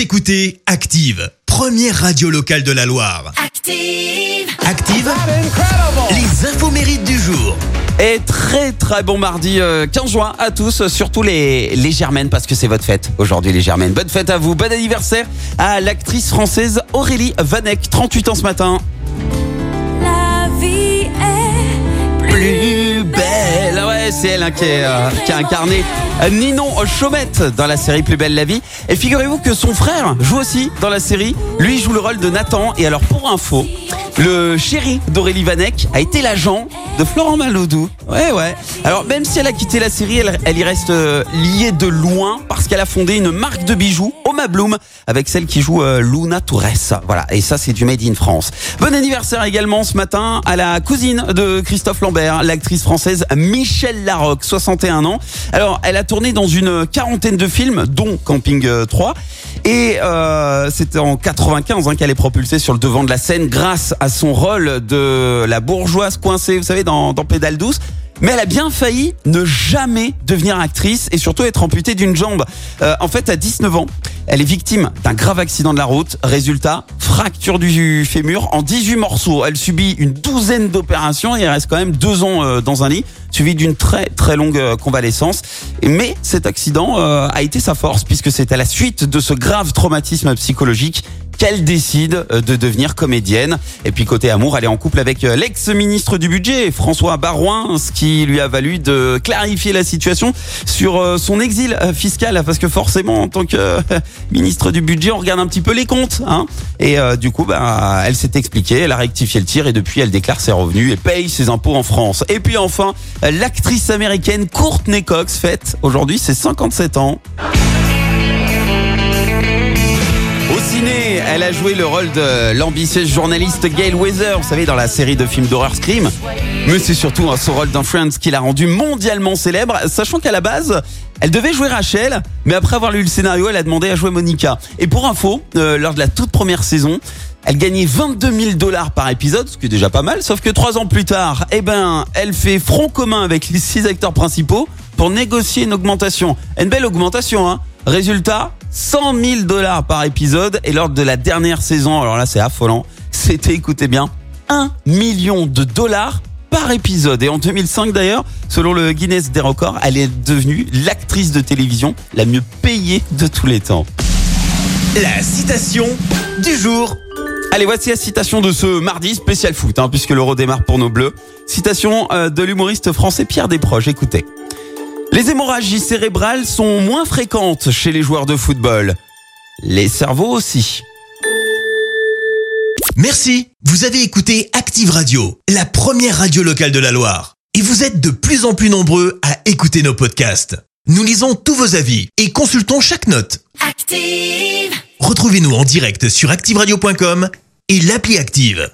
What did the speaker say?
Vous écoutez Active, première radio locale de la Loire. Active. Active, les infos mérites du jour. Et très très bon mardi euh, 15 juin à tous, surtout les, les Germaines parce que c'est votre fête aujourd'hui les Germaines. Bonne fête à vous, bon anniversaire à l'actrice française Aurélie Vanek, 38 ans ce matin. La vie est Plus c'est elle hein, euh, qui a incarné euh, Ninon Chaumette dans la série Plus belle la vie. Et figurez-vous que son frère joue aussi dans la série, lui joue le rôle de Nathan. Et alors pour info, le chéri d'Aurélie Vanek a été l'agent de Florent Malodou. Ouais, ouais. Alors, même si elle a quitté la série, elle, elle y reste euh, liée de loin parce qu'elle a fondé une marque de bijoux, Oma Bloom, avec celle qui joue euh, Luna Tourès. Voilà. Et ça, c'est du Made in France. Bon anniversaire également ce matin à la cousine de Christophe Lambert, l'actrice française Michelle Larocque, 61 ans. Alors, elle a tourné dans une quarantaine de films, dont Camping euh, 3. Et euh, c'était en 95 hein, qu'elle est propulsée sur le devant de la scène grâce à son rôle de la bourgeoise coincée, vous savez, dans, dans Pédale douce. Mais elle a bien failli ne jamais devenir actrice et surtout être amputée d'une jambe. Euh, en fait, à 19 ans, elle est victime d'un grave accident de la route. Résultat, fracture du fémur en 18 morceaux. Elle subit une douzaine d'opérations et reste quand même deux ans euh, dans un lit, suivi d'une très très longue euh, convalescence. Mais cet accident euh, a été sa force puisque c'est à la suite de ce grave traumatisme psychologique qu'elle décide euh, de devenir comédienne. Et puis côté amour, elle est en couple avec euh, l'ex-ministre du budget, François Barouin, ce qui lui a valu de clarifier la situation sur euh, son exil fiscal. Parce que forcément, en tant que ministre du budget, on regarde un petit peu les comptes. Hein et du coup, bah, elle s'est expliquée, elle a rectifié le tir et depuis, elle déclare ses revenus et paye ses impôts en France. Et puis enfin, l'actrice américaine Courtney Cox fête aujourd'hui ses 57 ans. Elle a joué le rôle de l'ambitieuse journaliste Gail Weather, vous savez, dans la série de films d'horreur Scream. Mais c'est surtout son rôle dans Friends qui l'a rendu mondialement célèbre, sachant qu'à la base, elle devait jouer Rachel, mais après avoir lu le scénario, elle a demandé à jouer Monica. Et pour info, euh, lors de la toute première saison, elle gagnait 22 000 dollars par épisode, ce qui est déjà pas mal, sauf que trois ans plus tard, eh ben, elle fait front commun avec les six acteurs principaux pour négocier une augmentation. Une belle augmentation, hein. Résultat, 100 000 dollars par épisode. Et lors de la dernière saison, alors là c'est affolant, c'était, écoutez bien, 1 million de dollars par épisode. Et en 2005 d'ailleurs, selon le Guinness des records, elle est devenue l'actrice de télévision la mieux payée de tous les temps. La citation du jour. Allez, voici la citation de ce mardi spécial foot, hein, puisque l'Euro démarre pour nos Bleus. Citation euh, de l'humoriste français Pierre Desproges. Écoutez. Les hémorragies cérébrales sont moins fréquentes chez les joueurs de football. Les cerveaux aussi. Merci. Vous avez écouté Active Radio, la première radio locale de la Loire. Et vous êtes de plus en plus nombreux à écouter nos podcasts. Nous lisons tous vos avis et consultons chaque note. active. Retrouvez-nous en direct sur activeradio.com et l'appli Active.